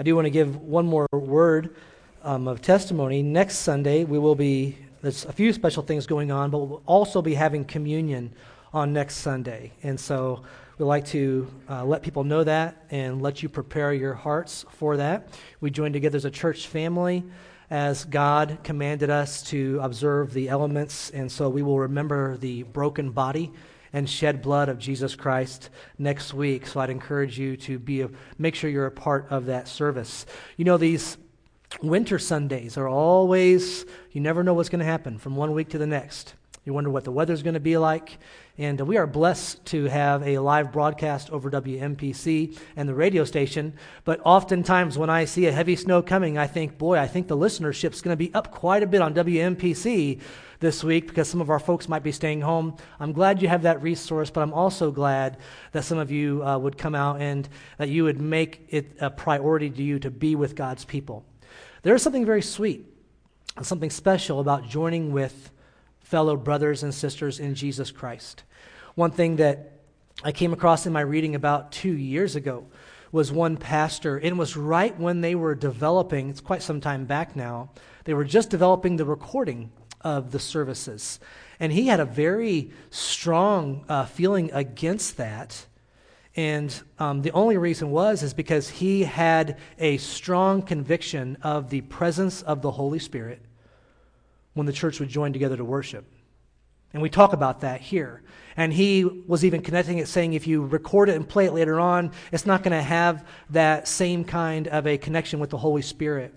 I do want to give one more word um, of testimony. Next Sunday, we will be, there's a few special things going on, but we'll also be having communion on next Sunday. And so we'd like to uh, let people know that and let you prepare your hearts for that. We join together as a church family as God commanded us to observe the elements, and so we will remember the broken body and shed blood of Jesus Christ next week. So I'd encourage you to be a, make sure you're a part of that service. You know these winter Sundays are always you never know what's going to happen from one week to the next. You wonder what the weather's going to be like. And we are blessed to have a live broadcast over WMPC and the radio station. But oftentimes, when I see a heavy snow coming, I think, boy, I think the listenership's going to be up quite a bit on WMPC this week because some of our folks might be staying home. I'm glad you have that resource, but I'm also glad that some of you uh, would come out and that you would make it a priority to you to be with God's people. There is something very sweet, something special about joining with fellow brothers and sisters in Jesus Christ. One thing that I came across in my reading about two years ago was one pastor, and it was right when they were developing, it's quite some time back now, they were just developing the recording of the services. And he had a very strong uh, feeling against that. And um, the only reason was is because he had a strong conviction of the presence of the Holy Spirit when the church would join together to worship. And we talk about that here. And he was even connecting it, saying if you record it and play it later on, it's not going to have that same kind of a connection with the Holy Spirit.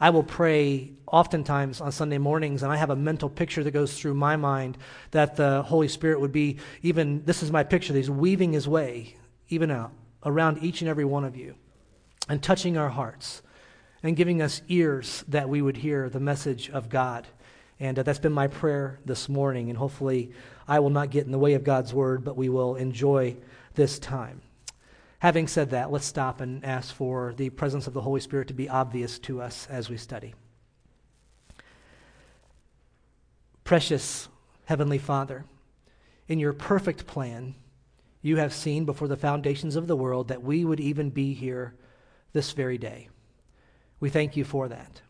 I will pray oftentimes on Sunday mornings, and I have a mental picture that goes through my mind that the Holy Spirit would be even, this is my picture, he's weaving his way even out around each and every one of you and touching our hearts and giving us ears that we would hear the message of God. And uh, that's been my prayer this morning. And hopefully, I will not get in the way of God's word, but we will enjoy this time. Having said that, let's stop and ask for the presence of the Holy Spirit to be obvious to us as we study. Precious Heavenly Father, in your perfect plan, you have seen before the foundations of the world that we would even be here this very day. We thank you for that.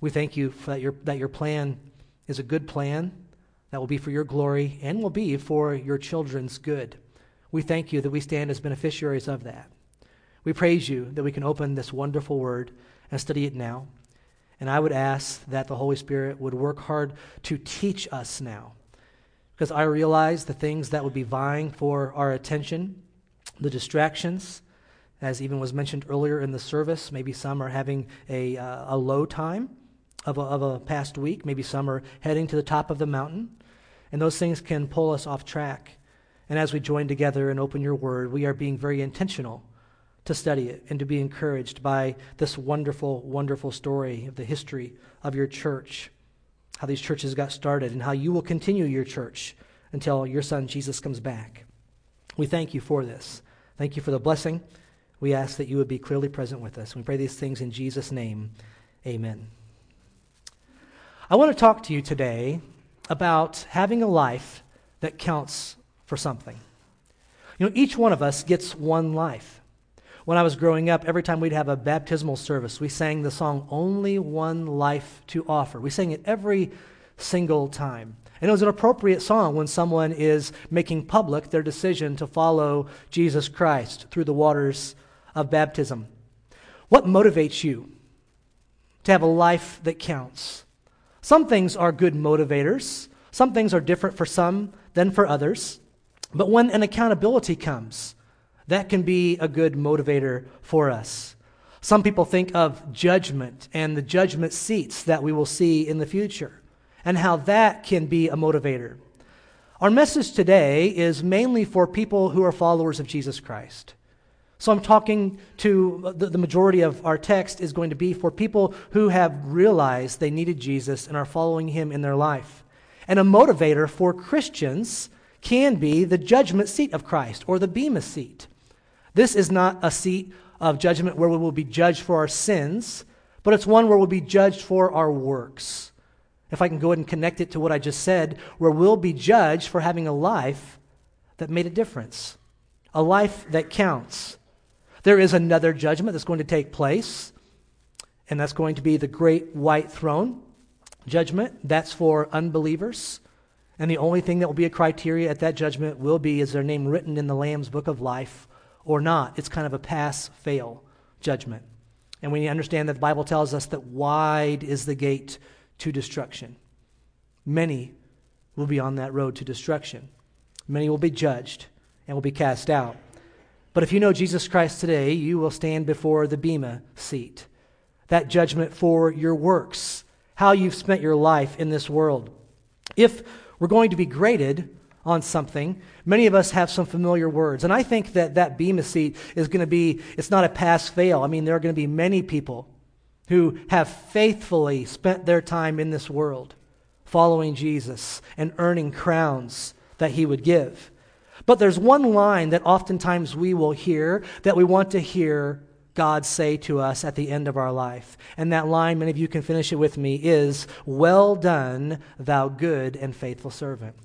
We thank you that your, that your plan is a good plan that will be for your glory and will be for your children's good. We thank you that we stand as beneficiaries of that. We praise you that we can open this wonderful word and study it now. And I would ask that the Holy Spirit would work hard to teach us now. Because I realize the things that would be vying for our attention, the distractions, as even was mentioned earlier in the service, maybe some are having a, uh, a low time of a, of a past week. Maybe some are heading to the top of the mountain. And those things can pull us off track. And as we join together and open your word, we are being very intentional to study it and to be encouraged by this wonderful, wonderful story of the history of your church, how these churches got started, and how you will continue your church until your son Jesus comes back. We thank you for this. Thank you for the blessing. We ask that you would be clearly present with us. We pray these things in Jesus' name. Amen. I want to talk to you today about having a life that counts for something. You know, each one of us gets one life. When I was growing up, every time we'd have a baptismal service, we sang the song Only One Life to Offer. We sang it every single time. And it was an appropriate song when someone is making public their decision to follow Jesus Christ through the waters of baptism. What motivates you to have a life that counts? Some things are good motivators, some things are different for some than for others. But when an accountability comes, that can be a good motivator for us. Some people think of judgment and the judgment seats that we will see in the future and how that can be a motivator. Our message today is mainly for people who are followers of Jesus Christ. So I'm talking to uh, the, the, majority of our text is going to be for people who have realized they needed Jesus and are following him in their life. And a motivator for Christians can be the judgment seat of Christ or the Bema seat. This is not a seat of judgment where we will be judged for our sins, but it's one where we'll be judged for our works. If I can go ahead and connect it to what I just said, where we'll be judged for having a life that made a difference, a life that counts. There is another judgment that's going to take place, and that's going to be the great white throne judgment. That's for unbelievers. And the only thing that will be a criteria at that judgment will be is their name written in the Lamb's book of life or not. It's kind of a pass fail judgment. And we understand that the Bible tells us that wide is the gate to destruction. Many will be on that road to destruction. Many will be judged and will be cast out. But if you know Jesus Christ today, you will stand before the Bema seat. That judgment for your works, how you've spent your life in this world. If we're going to be graded on something, many of us have some familiar words. And I think that that Bema seat is going to be, it's not a pass fail. I mean, there are going to be many people who have faithfully spent their time in this world following Jesus and earning crowns that he would give. But there's one line that oftentimes we will hear that we want to hear God say to us at the end of our life. And that line, many of you can finish it with me, is Well done, thou good and faithful servant.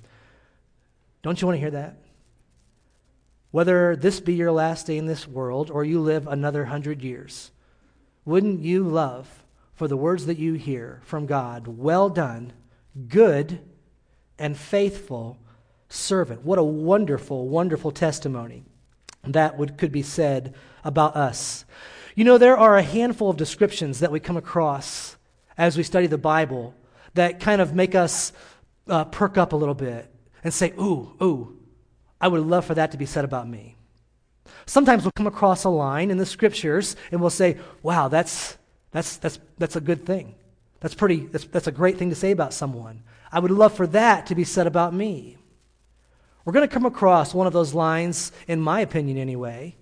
Don't you want to hear that? Whether this be your last day in this world or you live another hundred years, wouldn't you love for the words that you hear from God, Well done, good and faithful servant. What a wonderful, wonderful testimony that would, could be said about us. You know, there are a handful of descriptions that we come across as we study the Bible that kind of make us uh, perk up a little bit and say, Ooh, ooh, I would love for that to be said about me. Sometimes we'll come across a line in the scriptures and we'll say, Wow, that's, that's, that's, that's a good thing. That's, pretty, that's, that's a great thing to say about someone. I would love for that to be said about me. We're going to come across one of those lines, in my opinion anyway,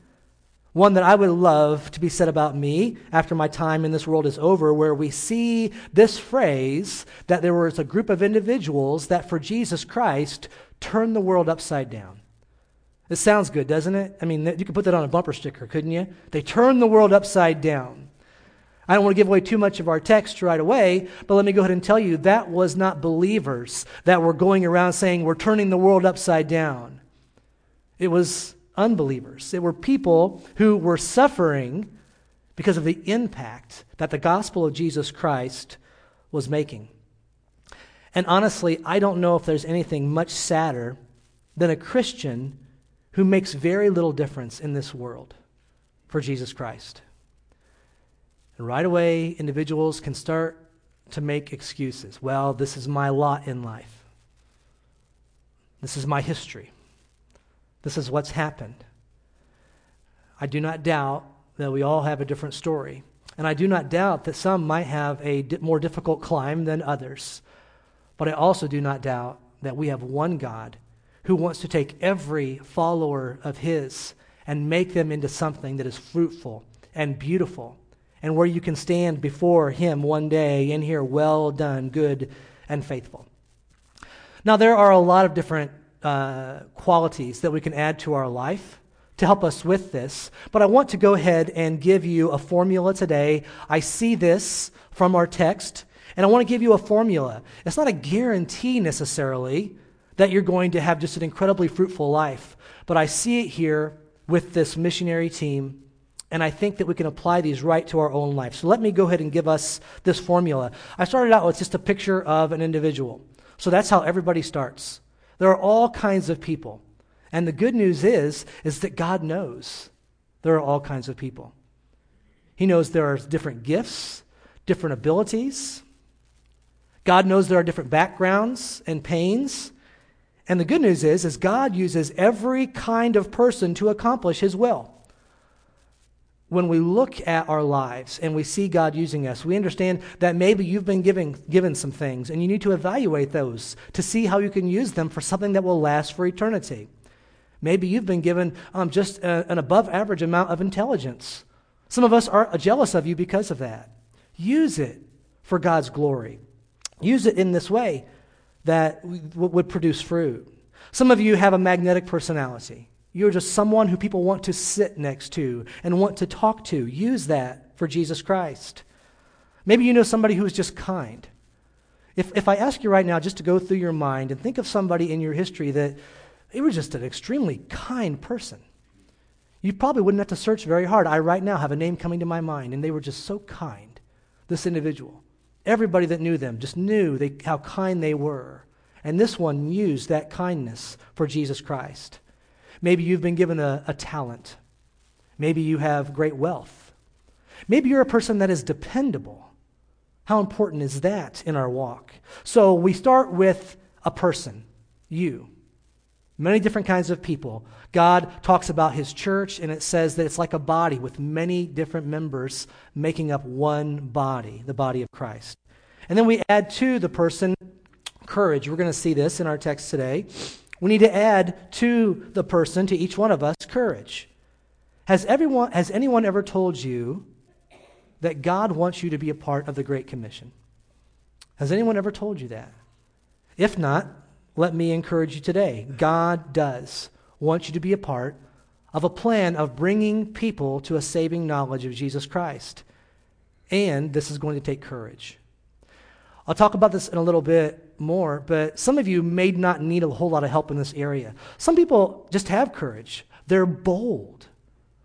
one that I would love to be said about me after my time in this world is over, where we see this phrase that there was a group of individuals that for Jesus Christ turned the world upside down. It sounds good, doesn't it? I mean, you could put that on a bumper sticker, couldn't you? They turned the world upside down. I don't want to give away too much of our text right away, but let me go ahead and tell you that was not believers that were going around saying we're turning the world upside down. It was unbelievers. It were people who were suffering because of the impact that the gospel of Jesus Christ was making. And honestly, I don't know if there's anything much sadder than a Christian who makes very little difference in this world for Jesus Christ. And right away, individuals can start to make excuses. Well, this is my lot in life. This is my history. This is what's happened. I do not doubt that we all have a different story. And I do not doubt that some might have a di- more difficult climb than others. But I also do not doubt that we have one God who wants to take every follower of His and make them into something that is fruitful and beautiful and where you can stand before Him one day and hear, Well done, good and faithful. Now, there are a lot of different uh, qualities that we can add to our life to help us with this, but I want to go ahead and give you a formula today. I see this from our text, and I want to give you a formula. It's not a guarantee necessarily that you're going to have just an incredibly fruitful life, but I see it here with this missionary team and I think that we can apply these right to our own life. So let me go ahead and give us this formula. I started out with just a picture of an individual. So that's how everybody starts. There are all kinds of people. And the good news is is that God knows there are all kinds of people. He knows there are different gifts, different abilities. God knows there are different backgrounds and pains. And the good news is is God uses every kind of person to accomplish his will when we look at our lives and we see God using us, we understand that maybe you've been given, given some things and you need to evaluate those to see how you can use them for something that will last for eternity. Maybe you've been given um, just a, an above average amount of intelligence. Some of us are jealous of you because of that. Use it for God's glory. Use it in this way that would produce fruit. Some of you have a magnetic personality. You're just someone who people want to sit next to and want to talk to. Use that for Jesus Christ. Maybe you know somebody who is just kind. If, if I ask you right now just to go through your mind and think of somebody in your history that they were just an extremely kind person. You probably wouldn't have to search very hard. I right now have a name coming to my mind, and they were just so kind, this individual. Everybody that knew them just knew they, how kind they were. And this one used that kindness for Jesus Christ. Maybe you've been given a, a talent. Maybe you have great wealth. Maybe you're a person that is dependable. How important is that in our walk? So we start with a person, you. Many different kinds of people. God talks about his church, and it says that it's like a body with many different members making up one body, the body of Christ. And then we add to the person courage. We're going to see this in our text today. We need to add to the person, to each one of us, courage. Has, everyone, has anyone ever told you that God wants you to be a part of the Great Commission? Has anyone ever told you that? If not, let me encourage you today. God does want you to be a part of a plan of bringing people to a saving knowledge of Jesus Christ. And this is going to take courage. I'll talk about this in a little bit more, but some of you may not need a whole lot of help in this area. Some people just have courage, they're bold.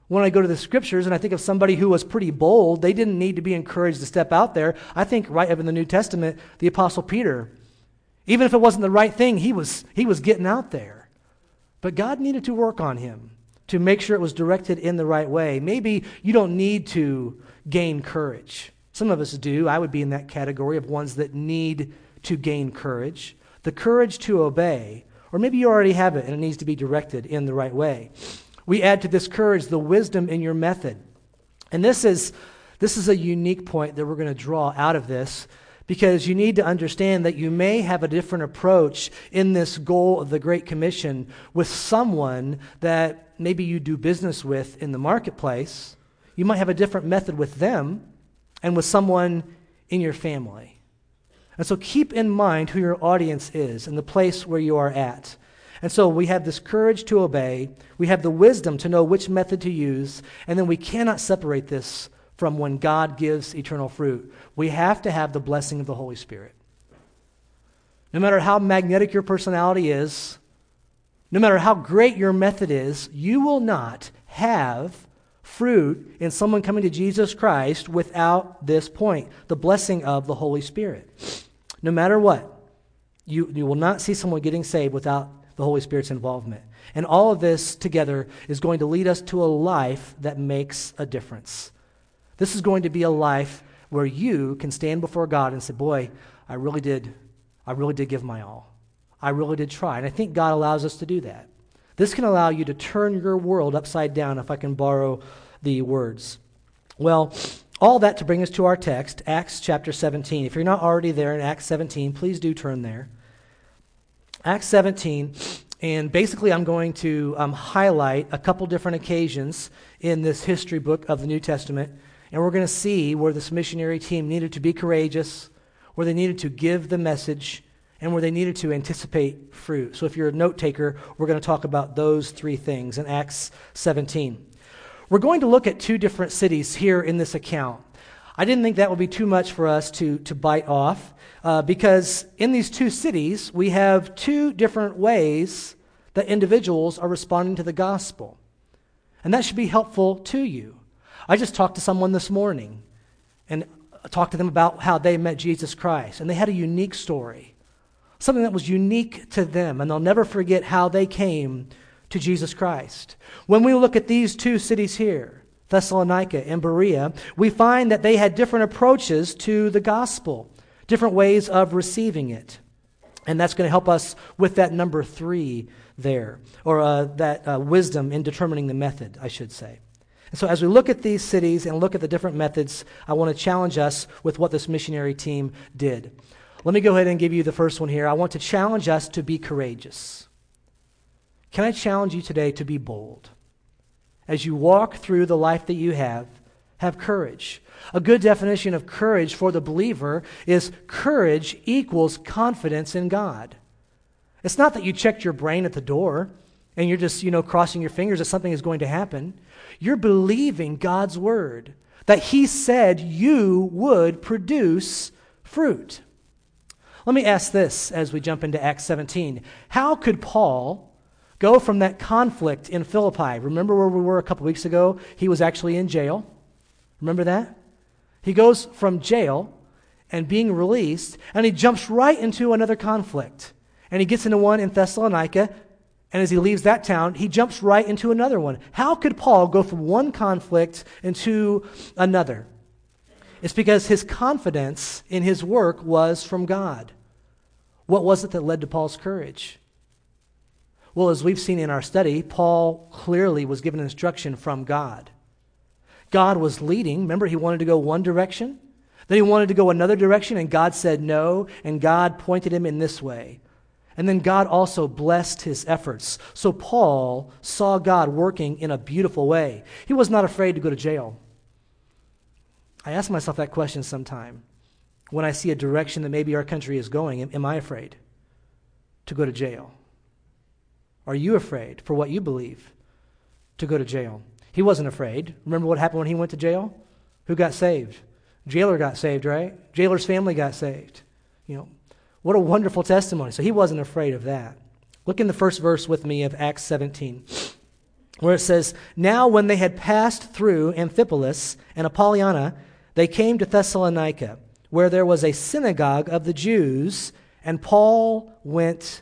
When I go to the scriptures and I think of somebody who was pretty bold, they didn't need to be encouraged to step out there. I think right up in the New Testament, the Apostle Peter, even if it wasn't the right thing, he was, he was getting out there. But God needed to work on him to make sure it was directed in the right way. Maybe you don't need to gain courage. Some of us do. I would be in that category of ones that need to gain courage. The courage to obey, or maybe you already have it and it needs to be directed in the right way. We add to this courage the wisdom in your method. And this is, this is a unique point that we're going to draw out of this because you need to understand that you may have a different approach in this goal of the Great Commission with someone that maybe you do business with in the marketplace. You might have a different method with them and with someone in your family. And so keep in mind who your audience is and the place where you are at. And so we have this courage to obey, we have the wisdom to know which method to use, and then we cannot separate this from when God gives eternal fruit. We have to have the blessing of the Holy Spirit. No matter how magnetic your personality is, no matter how great your method is, you will not have fruit in someone coming to Jesus Christ without this point the blessing of the Holy Spirit. No matter what, you, you will not see someone getting saved without the Holy Spirit's involvement. And all of this together is going to lead us to a life that makes a difference. This is going to be a life where you can stand before God and say, Boy, I really did, I really did give my all. I really did try. And I think God allows us to do that. This can allow you to turn your world upside down, if I can borrow the words. Well, all that to bring us to our text, Acts chapter 17. If you're not already there in Acts 17, please do turn there. Acts 17, and basically I'm going to um, highlight a couple different occasions in this history book of the New Testament, and we're going to see where this missionary team needed to be courageous, where they needed to give the message, and where they needed to anticipate fruit. So if you're a note taker, we're going to talk about those three things in Acts 17. We're going to look at two different cities here in this account. I didn't think that would be too much for us to, to bite off uh, because in these two cities, we have two different ways that individuals are responding to the gospel. And that should be helpful to you. I just talked to someone this morning and talked to them about how they met Jesus Christ, and they had a unique story, something that was unique to them, and they'll never forget how they came to Jesus Christ. When we look at these two cities here, Thessalonica and Berea, we find that they had different approaches to the gospel, different ways of receiving it. And that's going to help us with that number three there, or uh, that uh, wisdom in determining the method, I should say. And so, as we look at these cities and look at the different methods, I want to challenge us with what this missionary team did. Let me go ahead and give you the first one here. I want to challenge us to be courageous. Can I challenge you today to be bold? as you walk through the life that you have, have courage. A good definition of courage for the believer is courage equals confidence in God. It's not that you checked your brain at the door and you're just, you know, crossing your fingers that something is going to happen. You're believing God's word that He said you would produce fruit. Let me ask this as we jump into Acts 17. How could Paul go from that conflict in Philippi. Remember where we were a couple weeks ago? He was actually in jail. Remember that? He goes from jail and being released, and he jumps right into another conflict. And he gets into one in Thessalonica, and as he leaves that town, he jumps right into another one. How could Paul go from one conflict into another? It's because his confidence in his work was from God. What was it that led to Paul's courage? Well, as we've seen in our study, Paul clearly was given instruction from God. God was leading. Remember, he wanted to go one direction, then he wanted to go another direction, and God said no, and God pointed him in this way. And then God also blessed his efforts. So Paul saw God working in a beautiful way. He was not afraid to go to jail. I ask myself that question sometime. When I see a direction that maybe our country is going, am, I afraid to go to jail? Are you afraid for what you believe to go to jail? He wasn't afraid. Remember what happened when he went to jail? Who got saved? Jailer got saved, right? Jailer's family got saved. You know, what a wonderful testimony. So he wasn't afraid of that. Look in the first verse with me of Acts 17, where it says, Now when they had passed through Amphipolis and Apollonia, they came to Thessalonica, where there was a synagogue of the Jews, and Paul went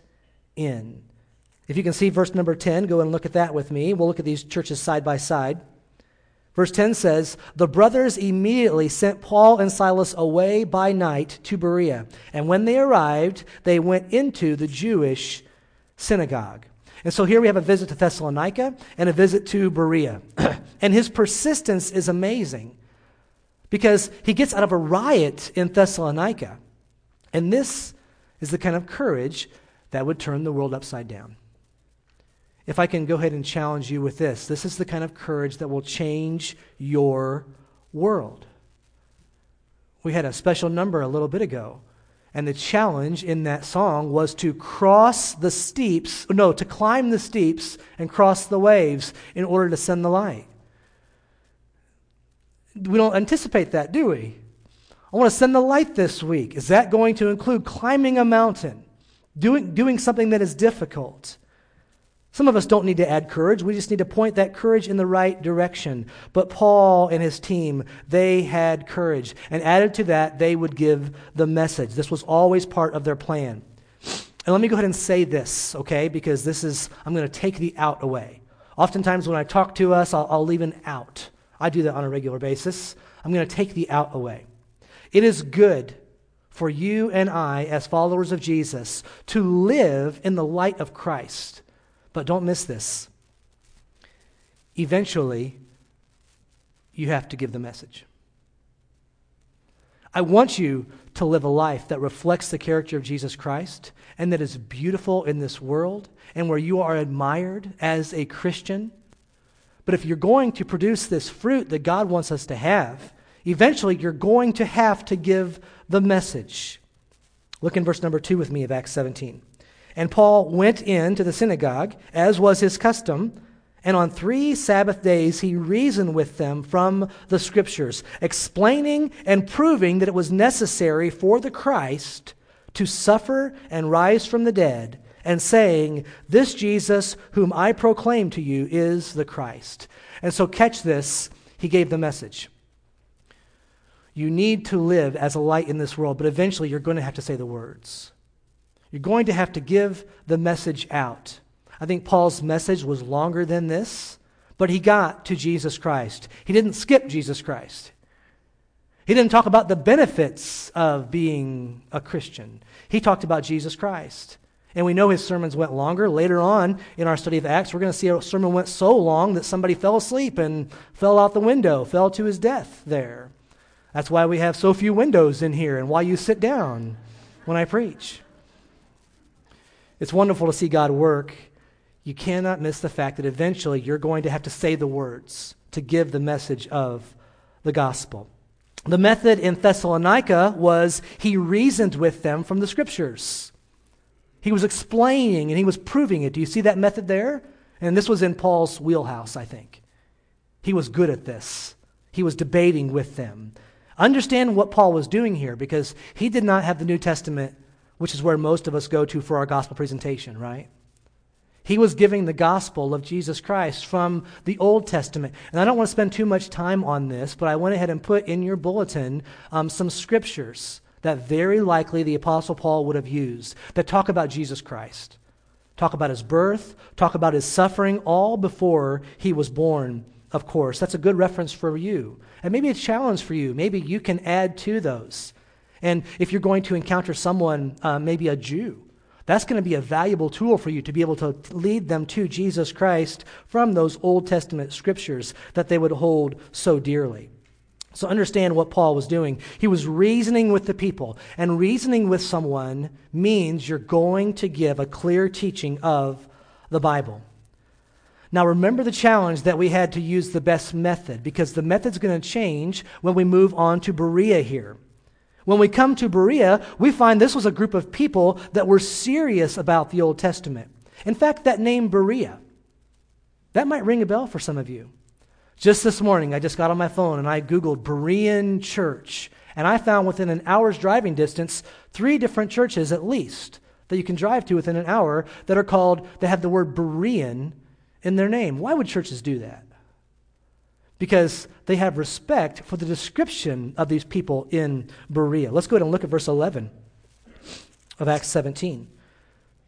in. If you can see verse number 10, go and look at that with me. We'll look at these churches side by side. Verse 10 says, The brothers immediately sent Paul and Silas away by night to Berea. And when they arrived, they went into the Jewish synagogue. And so here we have a visit to Thessalonica and a visit to Berea. and his persistence is amazing because he gets out of a riot in Thessalonica. And this is the kind of courage that would turn the world upside down if I can go ahead and challenge you with this, this is the kind of courage that will change your world. We had a special number a little bit ago, and the challenge in that song was to cross the steeps, no, to climb the steeps and cross the waves in order to send the light. We don't anticipate that, do we? I want to send the light this week. Is that going to include climbing a mountain, doing, doing something that is difficult? Some of us don't need to add courage. We just need to point that courage in the right direction. But Paul and his team, they had courage. And added to that, they would give the message. This was always part of their plan. And let me go ahead and say this, okay? Because this is, I'm going to take the out away. Oftentimes when I talk to us, I'll, I'll leave an out. I do that on a regular basis. I'm going to take the out away. It is good for you and I, as followers of Jesus, to live in the light of Christ but don't miss this. Eventually, you have to give the message. I want you to live a life that reflects the character of Jesus Christ and that is beautiful in this world and where you are admired as a Christian. But if you're going to produce this fruit that God wants us to have, eventually you're going to have to give the message. Look in verse number 2 with me of Acts 17. And Paul went in to the synagogue, as was his custom, and on three Sabbath days he reasoned with them from the Scriptures, explaining and proving that it was necessary for the Christ to suffer and rise from the dead, and saying, This Jesus whom I proclaim to you is the Christ. And so, catch this, he gave the message. You need to live as a light in this world, but eventually you're going to have to say the words. You're going to have to give the message out. I think Paul's message was longer than this, but he got to Jesus Christ. He didn't skip Jesus Christ. He didn't talk about the benefits of being a Christian. He talked about Jesus Christ. And we know his sermons went longer. Later on in our study of Acts, we're going to see a sermon went so long that somebody fell asleep and fell out the window, fell to his death there. That's why we have so few windows in here and why you sit down when I preach. It's wonderful to see God work. You cannot miss the fact that eventually you're going to have to say the words to give the message of the gospel. The method in Thessalonica was he reasoned with them from the scriptures. He was explaining and he was proving it. Do you see that method there? And this was in Paul's wheelhouse, I think. He was good at this. He was debating with them. Understand what Paul was doing here because he did not have the New Testament which is where most of us go to for our gospel presentation, right? He was giving the gospel of Jesus Christ from the Old Testament. And I don't want to spend too much time on this, but I went ahead and put in your bulletin um, some scriptures that very likely the Apostle Paul would have used that talk about Jesus Christ, talk about his birth, talk about his suffering, all before he was born, of course. That's a good reference for you. And maybe a challenge for you. Maybe you can add to those. And if you're going to encounter someone, uh, maybe a Jew, that's going to be a valuable tool for you to be able to lead them to Jesus Christ from those Old Testament scriptures that they would hold so dearly. So understand what Paul was doing. He was reasoning with the people, and reasoning with someone means you're going to give a clear teaching of the Bible. Now, remember the challenge that we had to use the best method because the method's going to change when we move on to Berea here. When we come to Berea, we find this was a group of people that were serious about the Old Testament. In fact, that name Berea, that might ring a bell for some of you. Just this morning, I just got on my phone and I Googled Berean church, and I found within an hour's driving distance three different churches at least that you can drive to within an hour that are called, that have the word Berean in their name. Why would churches do that? because they have respect for the description of these people in Berea. Let's go ahead and look at verse 11 of Acts 17,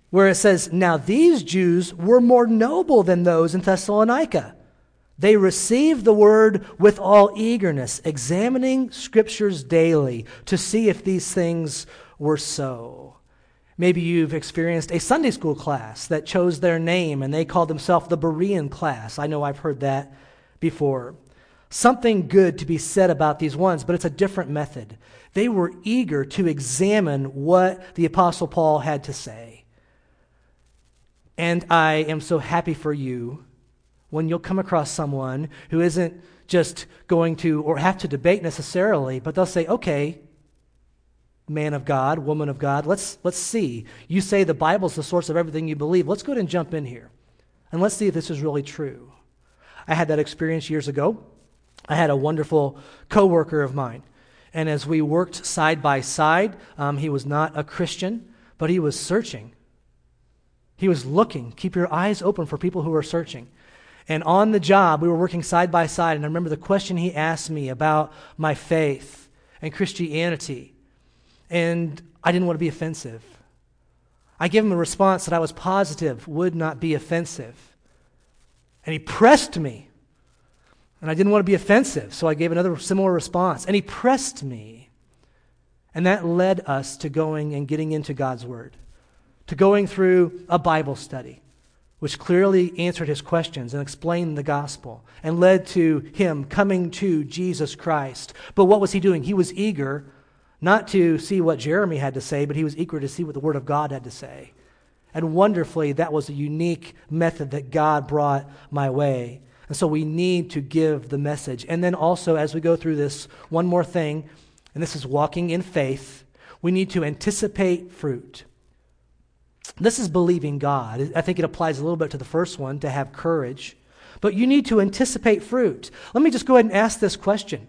where it says, Now these Jews were more noble than those in Thessalonica. They received the word with all eagerness, examining scriptures daily to see if these things were so. Maybe you've experienced a Sunday school class that chose their name and they called themselves the Berean class. I know I've heard that before. Something good to be said about these ones, but it's a different method. They were eager to examine what the Apostle Paul had to say. And I am so happy for you when you'll come across someone who isn't just going to or have to debate necessarily, but they'll say, okay, man of God, woman of God, let's, let's see. You say the Bible's the source of everything you believe. Let's go ahead and jump in here. And let's see if this is really true. I had that experience years ago. I had a wonderful coworker of mine. And as we worked side by side, um, he was not a Christian, but he was searching. He was looking. Keep your eyes open for people who are searching. And on the job, we were working side by side. And I remember the question he asked me about my faith and Christianity. And I didn't want to be offensive. I gave him a response that I was positive would not be offensive. And he pressed me. And I didn't want to be offensive, so I gave another similar response. And he pressed me. And that led us to going and getting into God's Word, to going through a Bible study, which clearly answered his questions and explained the gospel and led to him coming to Jesus Christ. But what was he doing? He was eager not to see what Jeremy had to say, but he was eager to see what the Word of God had to say. And wonderfully, that was a unique method that God brought my way. And so we need to give the message. And then also, as we go through this, one more thing, and this is walking in faith, we need to anticipate fruit. This is believing God. I think it applies a little bit to the first one to have courage. But you need to anticipate fruit. Let me just go ahead and ask this question.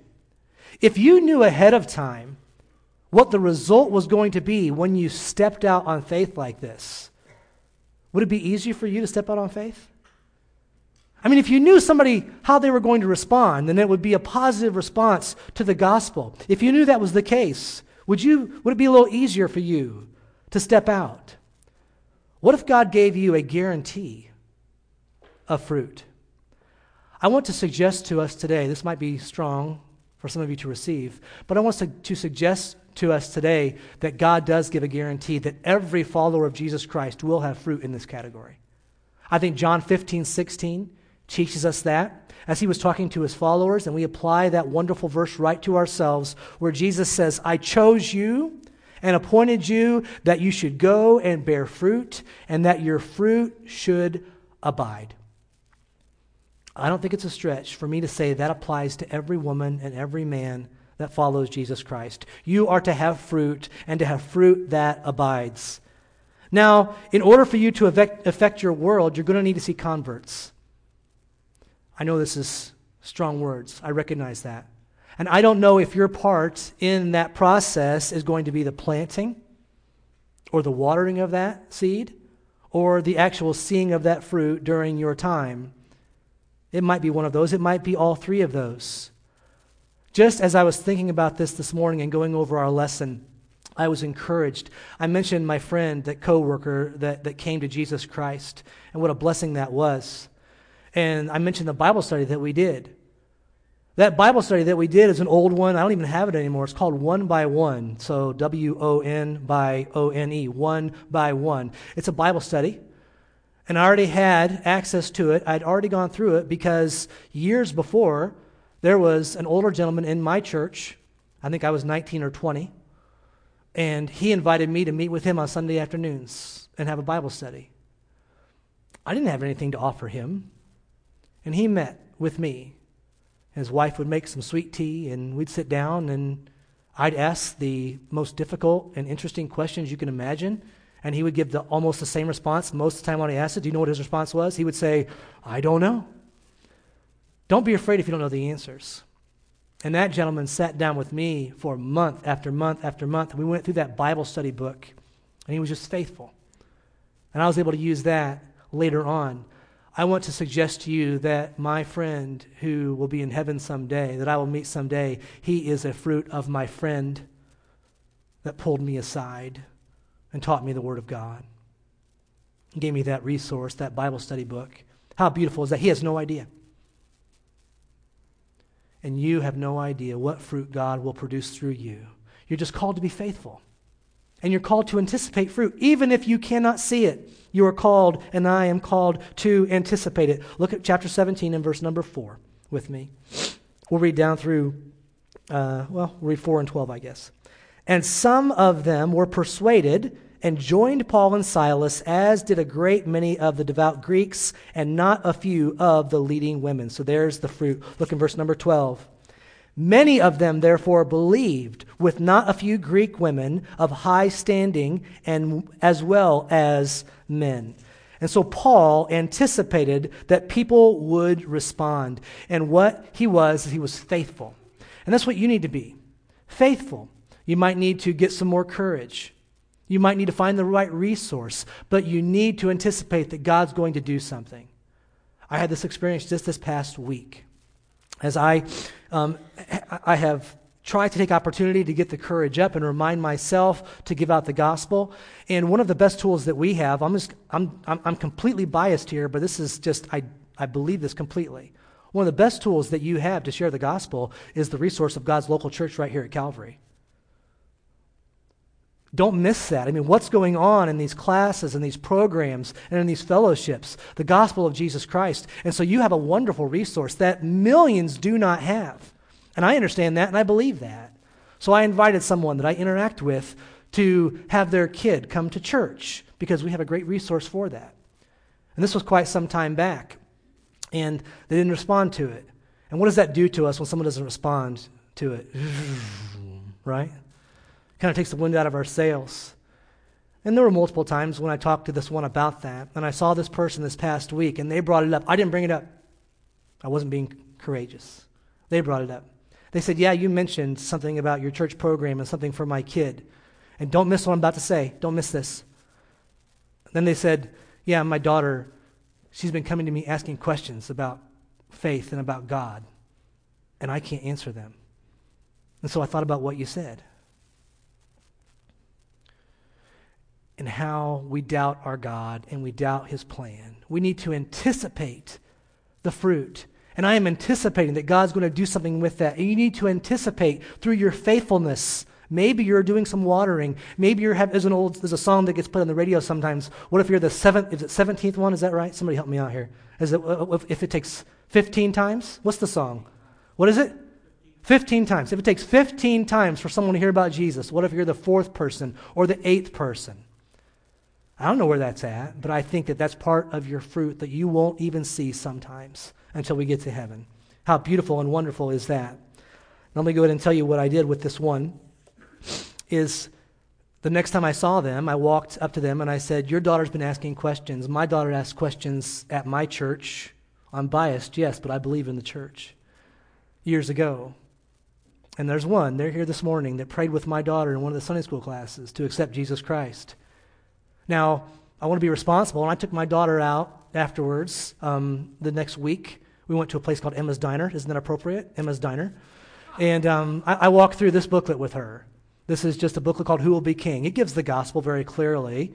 If you knew ahead of time what the result was going to be when you stepped out on faith like this, would it be easier for you to step out on faith? I mean, if you knew somebody how they were going to respond, then it would be a positive response to the gospel. If you knew that was the case, would, you, would it be a little easier for you to step out? What if God gave you a guarantee of fruit? I want to suggest to us today, this might be strong for some of you to receive, but I want to, to suggest to us today that God does give a guarantee that every follower of Jesus Christ will have fruit in this category. I think John 15, 16 teaches us that as he was talking to his followers, and we apply that wonderful verse right to ourselves where Jesus says, I chose you and appointed you that you should go and bear fruit and that your fruit should abide. I don't think it's a stretch for me to say that applies to every woman and every man that follows Jesus Christ. You are to have fruit and to have fruit that abides. Now, in order for you to affect your world, you're going to need to see converts. I know this is strong words. I recognize that. And I don't know if your part in that process is going to be the planting or the watering of that seed or the actual seeing of that fruit during your time. It might be one of those, it might be all three of those. Just as I was thinking about this this morning and going over our lesson, I was encouraged. I mentioned my friend, that coworker that, that came to Jesus Christ, and what a blessing that was. And I mentioned the Bible study that we did. That Bible study that we did is an old one. I don't even have it anymore. It's called Won by One. So W O N by O N E, Won by One. It's a Bible study. And I already had access to it. I'd already gone through it because years before, there was an older gentleman in my church. I think I was 19 or 20. And he invited me to meet with him on Sunday afternoons and have a Bible study. I didn't have anything to offer him. And he met with me. His wife would make some sweet tea, and we'd sit down, and I'd ask the most difficult and interesting questions you can imagine. And he would give the, almost the same response most of the time when I asked it. Do you know what his response was? He would say, I don't know. Don't be afraid if you don't know the answers. And that gentleman sat down with me for month after month after month, we went through that Bible study book, and he was just faithful. And I was able to use that later on. I want to suggest to you that my friend who will be in heaven someday, that I will meet someday, he is a fruit of my friend that pulled me aside and taught me the Word of God. He gave me that resource, that Bible study book. How beautiful is that? He has no idea. And you have no idea what fruit God will produce through you. You're just called to be faithful. And you're called to anticipate fruit, even if you cannot see it. You are called, and I am called to anticipate it. Look at chapter 17 and verse number 4 with me. We'll read down through, uh, well, we'll read 4 and 12, I guess. And some of them were persuaded and joined Paul and Silas, as did a great many of the devout Greeks and not a few of the leading women. So there's the fruit. Look in verse number 12. Many of them, therefore, believed, with not a few Greek women of high standing, and as well as men. And so Paul anticipated that people would respond. And what he was, he was faithful. And that's what you need to be faithful. You might need to get some more courage. You might need to find the right resource, but you need to anticipate that God's going to do something. I had this experience just this past week as I, um, I have tried to take opportunity to get the courage up and remind myself to give out the gospel. And one of the best tools that we have, I'm, just, I'm, I'm, I'm completely biased here, but this is just, I, I believe this completely. One of the best tools that you have to share the gospel is the resource of God's local church right here at Calvary. Don't miss that. I mean, what's going on in these classes and these programs and in these fellowships? The gospel of Jesus Christ. And so you have a wonderful resource that millions do not have. And I understand that and I believe that. So I invited someone that I interact with to have their kid come to church because we have a great resource for that. And this was quite some time back. And they didn't respond to it. And what does that do to us when someone doesn't respond to it? right? Kind of takes the wind out of our sails. And there were multiple times when I talked to this one about that, and I saw this person this past week, and they brought it up. I didn't bring it up. I wasn't being courageous. They brought it up. They said, Yeah, you mentioned something about your church program and something for my kid. And don't miss what I'm about to say. Don't miss this. Then they said, Yeah, my daughter, she's been coming to me asking questions about faith and about God, and I can't answer them. And so I thought about what you said. And how we doubt our God and we doubt his plan. We need to anticipate the fruit. And I am anticipating that God's going to do something with that. And you need to anticipate through your faithfulness. Maybe you're doing some watering. Maybe you're having, there's an old, there's a song that gets put on the radio sometimes. What if you're the seventh, is it 17th one? Is that right? Somebody help me out here. Is it, uh, if it takes 15 times? What's the song? What is it? 15 times. If it takes 15 times for someone to hear about Jesus, what if you're the fourth person or the eighth person? I don't know where that's at, but I think that that's part of your fruit that you won't even see sometimes until we get to heaven. How beautiful and wonderful is that? Let me go ahead and tell you what I did with this one. Is the next time I saw them, I walked up to them and I said, Your daughter's been asking questions. My daughter asks questions at my church. I'm biased, yes, but I believe in the church. Years ago. And there's one, they're here this morning, that prayed with my daughter in one of the Sunday school classes to accept Jesus Christ. Now, I want to be responsible. And I took my daughter out afterwards um, the next week. We went to a place called Emma's Diner. Isn't that appropriate? Emma's Diner. And um, I, I walked through this booklet with her. This is just a booklet called Who Will Be King. It gives the gospel very clearly,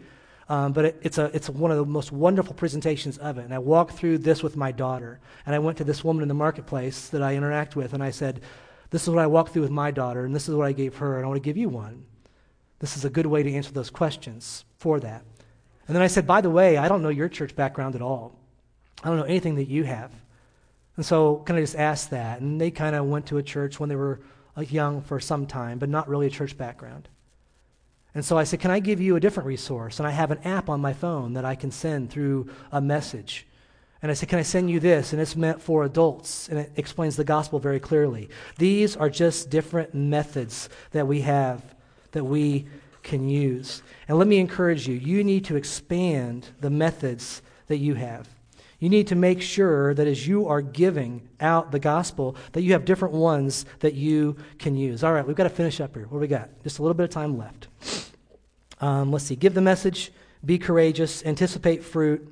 um, but it, it's, a, it's one of the most wonderful presentations of it. And I walked through this with my daughter. And I went to this woman in the marketplace that I interact with, and I said, This is what I walked through with my daughter, and this is what I gave her, and I want to give you one. This is a good way to answer those questions for that. And then I said, By the way, I don't know your church background at all. I don't know anything that you have. And so, can I just ask that? And they kind of went to a church when they were like young for some time, but not really a church background. And so I said, Can I give you a different resource? And I have an app on my phone that I can send through a message. And I said, Can I send you this? And it's meant for adults. And it explains the gospel very clearly. These are just different methods that we have that we can use. And let me encourage you you need to expand the methods that you have. You need to make sure that as you are giving out the gospel, that you have different ones that you can use. All right, we've got to finish up here. What do we got? Just a little bit of time left. Um, let's see. Give the message, be courageous, anticipate fruit,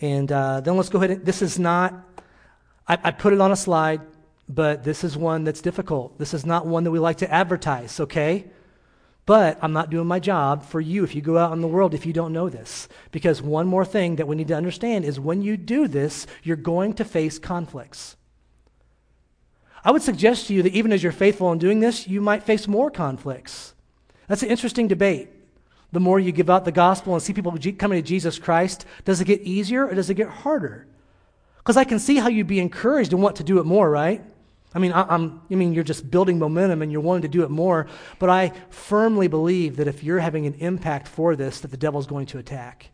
and uh, then let's go ahead. And, this is not, I, I put it on a slide, but this is one that's difficult. This is not one that we like to advertise, okay? But I'm not doing my job for you if you go out in the world if you don't know this. Because one more thing that we need to understand is when you do this, you're going to face conflicts. I would suggest to you that even as you're faithful in doing this, you might face more conflicts. That's an interesting debate. The more you give out the gospel and see people coming to Jesus Christ, does it get easier or does it get harder? Because I can see how you'd be encouraged and want to do it more, right? I mean, I, am I mean, you're just building momentum and you're wanting to do it more. But I firmly believe that if you're having an impact for this, that the devil's going to attack.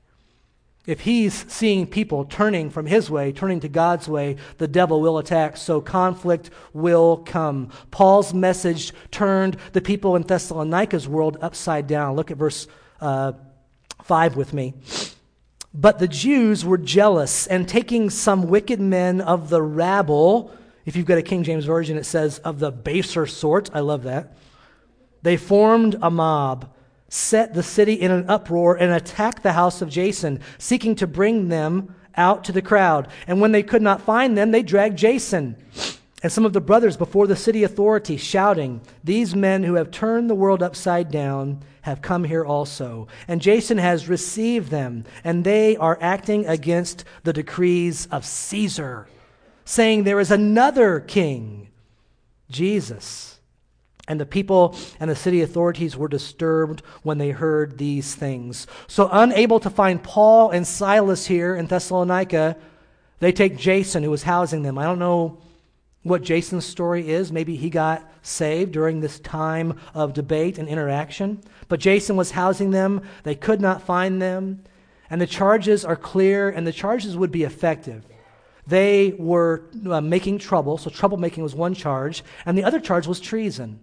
If he's seeing people turning from his way, turning to God's way, the devil will attack. So conflict will come. Paul's message turned the people in Thessalonica's world upside down. Look at verse uh, 5 with me. But the Jews were jealous, and taking some wicked men of the rabble, if you've got a King James Version, it says, of the baser sort. I love that. They formed a mob, set the city in an uproar, and attacked the house of Jason, seeking to bring them out to the crowd. And when they could not find them, they dragged Jason and some of the brothers before the city authority, shouting, These men who have turned the world upside down have come here also. And Jason has received them, and they are acting against the decrees of Caesar saying there is another king, Jesus. And the people and the city authorities were disturbed when they heard these things. So, unable to find Paul and Silas here in Thessalonica, they take Jason, who was housing them. I don't know what Jason's story is. Maybe he got saved during this time of debate and interaction. But Jason was housing them. They could not find them. And the charges are clear, and the charges would be effective. They were uh, making trouble, so troublemaking was one charge, and the other charge was treason,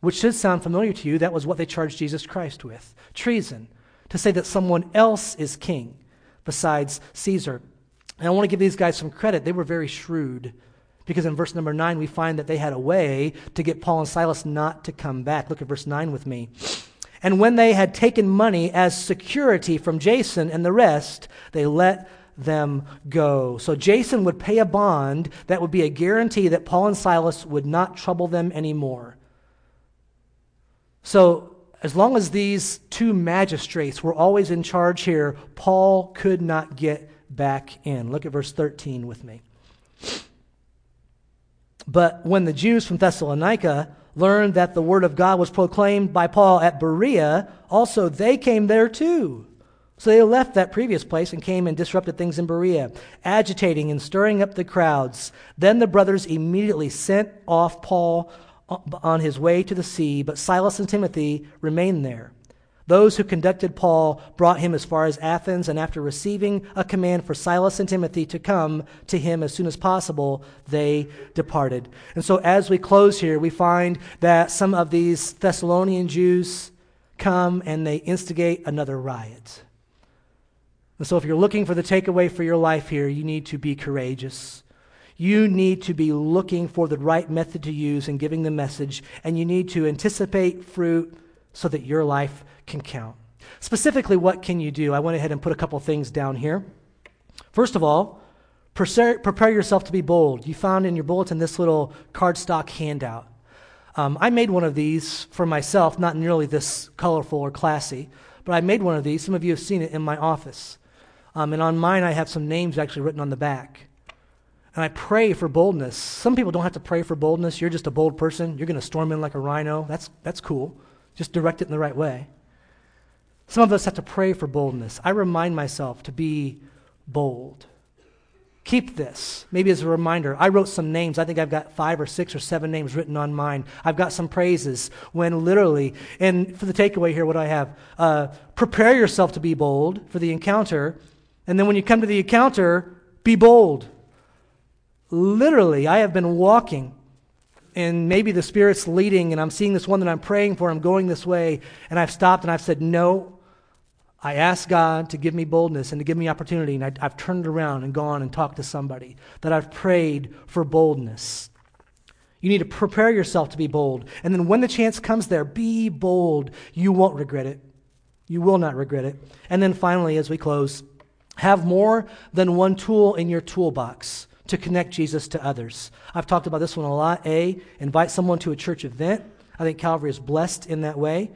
which should sound familiar to you. That was what they charged Jesus Christ with treason, to say that someone else is king besides Caesar. And I want to give these guys some credit. They were very shrewd. Because in verse number 9, we find that they had a way to get Paul and Silas not to come back. Look at verse 9 with me. And when they had taken money as security from Jason and the rest, they let them go. So Jason would pay a bond that would be a guarantee that Paul and Silas would not trouble them anymore. So as long as these two magistrates were always in charge here, Paul could not get back in. Look at verse 13 with me. But when the Jews from Thessalonica learned that the word of God was proclaimed by Paul at Berea, also they came there too. So they left that previous place and came and disrupted things in Berea, agitating and stirring up the crowds. Then the brothers immediately sent off Paul on his way to the sea, but Silas and Timothy remained there. Those who conducted Paul brought him as far as Athens, and after receiving a command for Silas and Timothy to come to him as soon as possible, they departed. And so, as we close here, we find that some of these Thessalonian Jews come and they instigate another riot. And so, if you're looking for the takeaway for your life here, you need to be courageous. You need to be looking for the right method to use in giving the message, and you need to anticipate fruit so that your life can count. Specifically, what can you do? I went ahead and put a couple things down here. First of all, prepare yourself to be bold. You found in your bulletin this little cardstock handout. Um, I made one of these for myself, not nearly this colorful or classy, but I made one of these. Some of you have seen it in my office. Um, and on mine, I have some names actually written on the back. And I pray for boldness. Some people don't have to pray for boldness. You're just a bold person. You're going to storm in like a rhino. That's, that's cool. Just direct it in the right way. Some of us have to pray for boldness. I remind myself to be bold. Keep this, maybe as a reminder. I wrote some names. I think I've got five or six or seven names written on mine. I've got some praises when literally, and for the takeaway here, what do I have? Uh, prepare yourself to be bold for the encounter. And then when you come to the encounter, be bold. Literally, I have been walking and maybe the Spirit's leading, and I'm seeing this one that I'm praying for, I'm going this way, and I've stopped and I've said, No, I asked God to give me boldness and to give me opportunity, and I, have turned around and gone and talked to somebody that I've prayed for boldness. You need to prepare yourself to be bold. And then when the chance comes there, be bold. You won't regret it. You will not regret it. And then finally, as we close, have more than one tool in your toolbox to connect Jesus to others. I've talked about this one a lot. A, invite someone to a church event. I think Calvary is blessed in that way.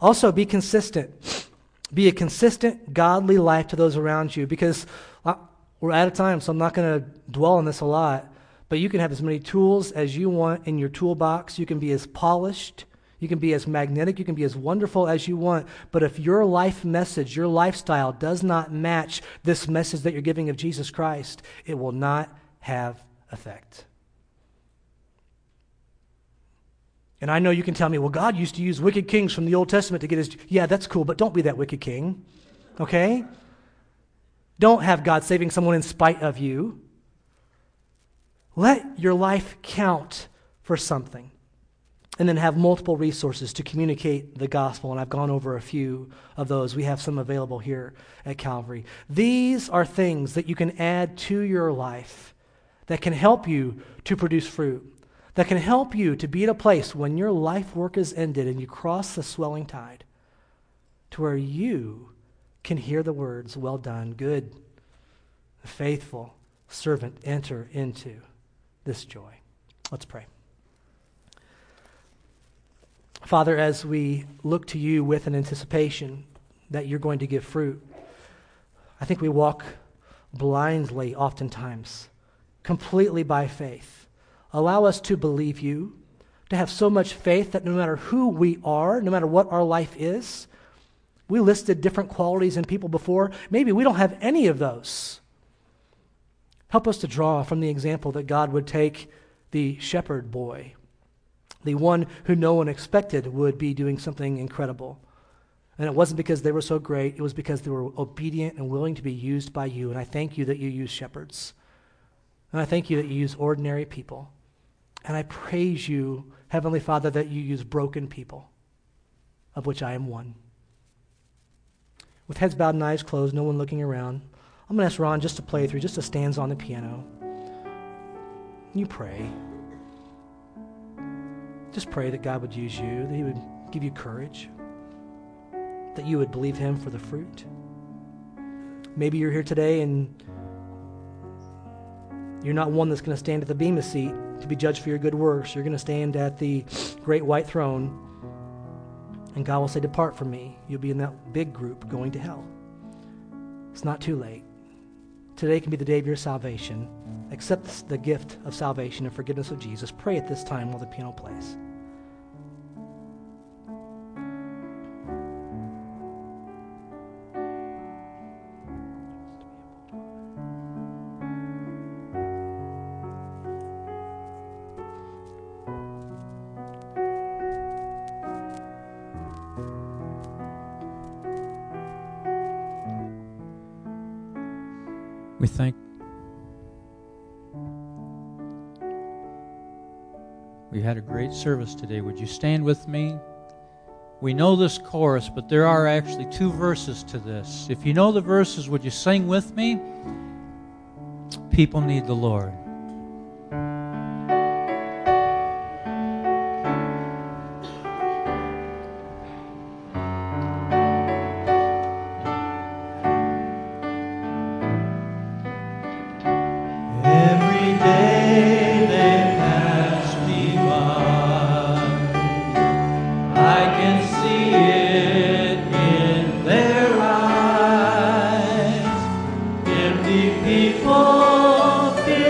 Also, be consistent. Be a consistent, godly life to those around you because uh, we're out of time, so I'm not going to dwell on this a lot. But you can have as many tools as you want in your toolbox. You can be as polished, you can be as magnetic, you can be as wonderful as you want. But if your life message, your lifestyle does not match this message that you're giving of Jesus Christ, it will not have effect. And I know you can tell me, well, God used to use wicked kings from the Old Testament to get his. Yeah, that's cool, but don't be that wicked king. Okay? Don't have God saving someone in spite of you. Let your life count for something. And then have multiple resources to communicate the gospel. And I've gone over a few of those. We have some available here at Calvary. These are things that you can add to your life that can help you to produce fruit that can help you to be at a place when your life work is ended and you cross the swelling tide to where you can hear the words, Well done, good, faithful servant, enter into this joy. Let's pray. Father, as we look to you with an anticipation that you're going to give fruit, I think we walk blindly oftentimes, completely by faith Allow us to believe you, to have so much faith that no matter who we are, no matter what our life is, we listed different qualities in people before. Maybe we don't have any of those. Help us to draw from the example that God would take the shepherd boy, the one who no one expected would be doing something incredible. And it wasn't because they were so great, it was because they were obedient and willing to be used by you. And I thank you that you use shepherds. And I thank you that you use ordinary people. And I praise you, Heavenly Father, that you use broken people, of which I am one. With heads bowed and eyes closed, no one looking around, I'm going to ask Ron just to play through, just to stand on the piano. You pray. Just pray that God would use you, that He would give you courage, that you would believe Him for the fruit. Maybe you're here today and you're not one that's going to stand at the Bema seat to be judged for your good works. You're going to stand at the great white throne, and God will say, Depart from me. You'll be in that big group going to hell. It's not too late. Today can be the day of your salvation. Accept the gift of salvation and forgiveness of Jesus. Pray at this time while the piano plays. We thank great service today. Would you stand with me? We know this chorus, but there are actually two verses to this. If you know the verses, would you sing with me? People need the Lord.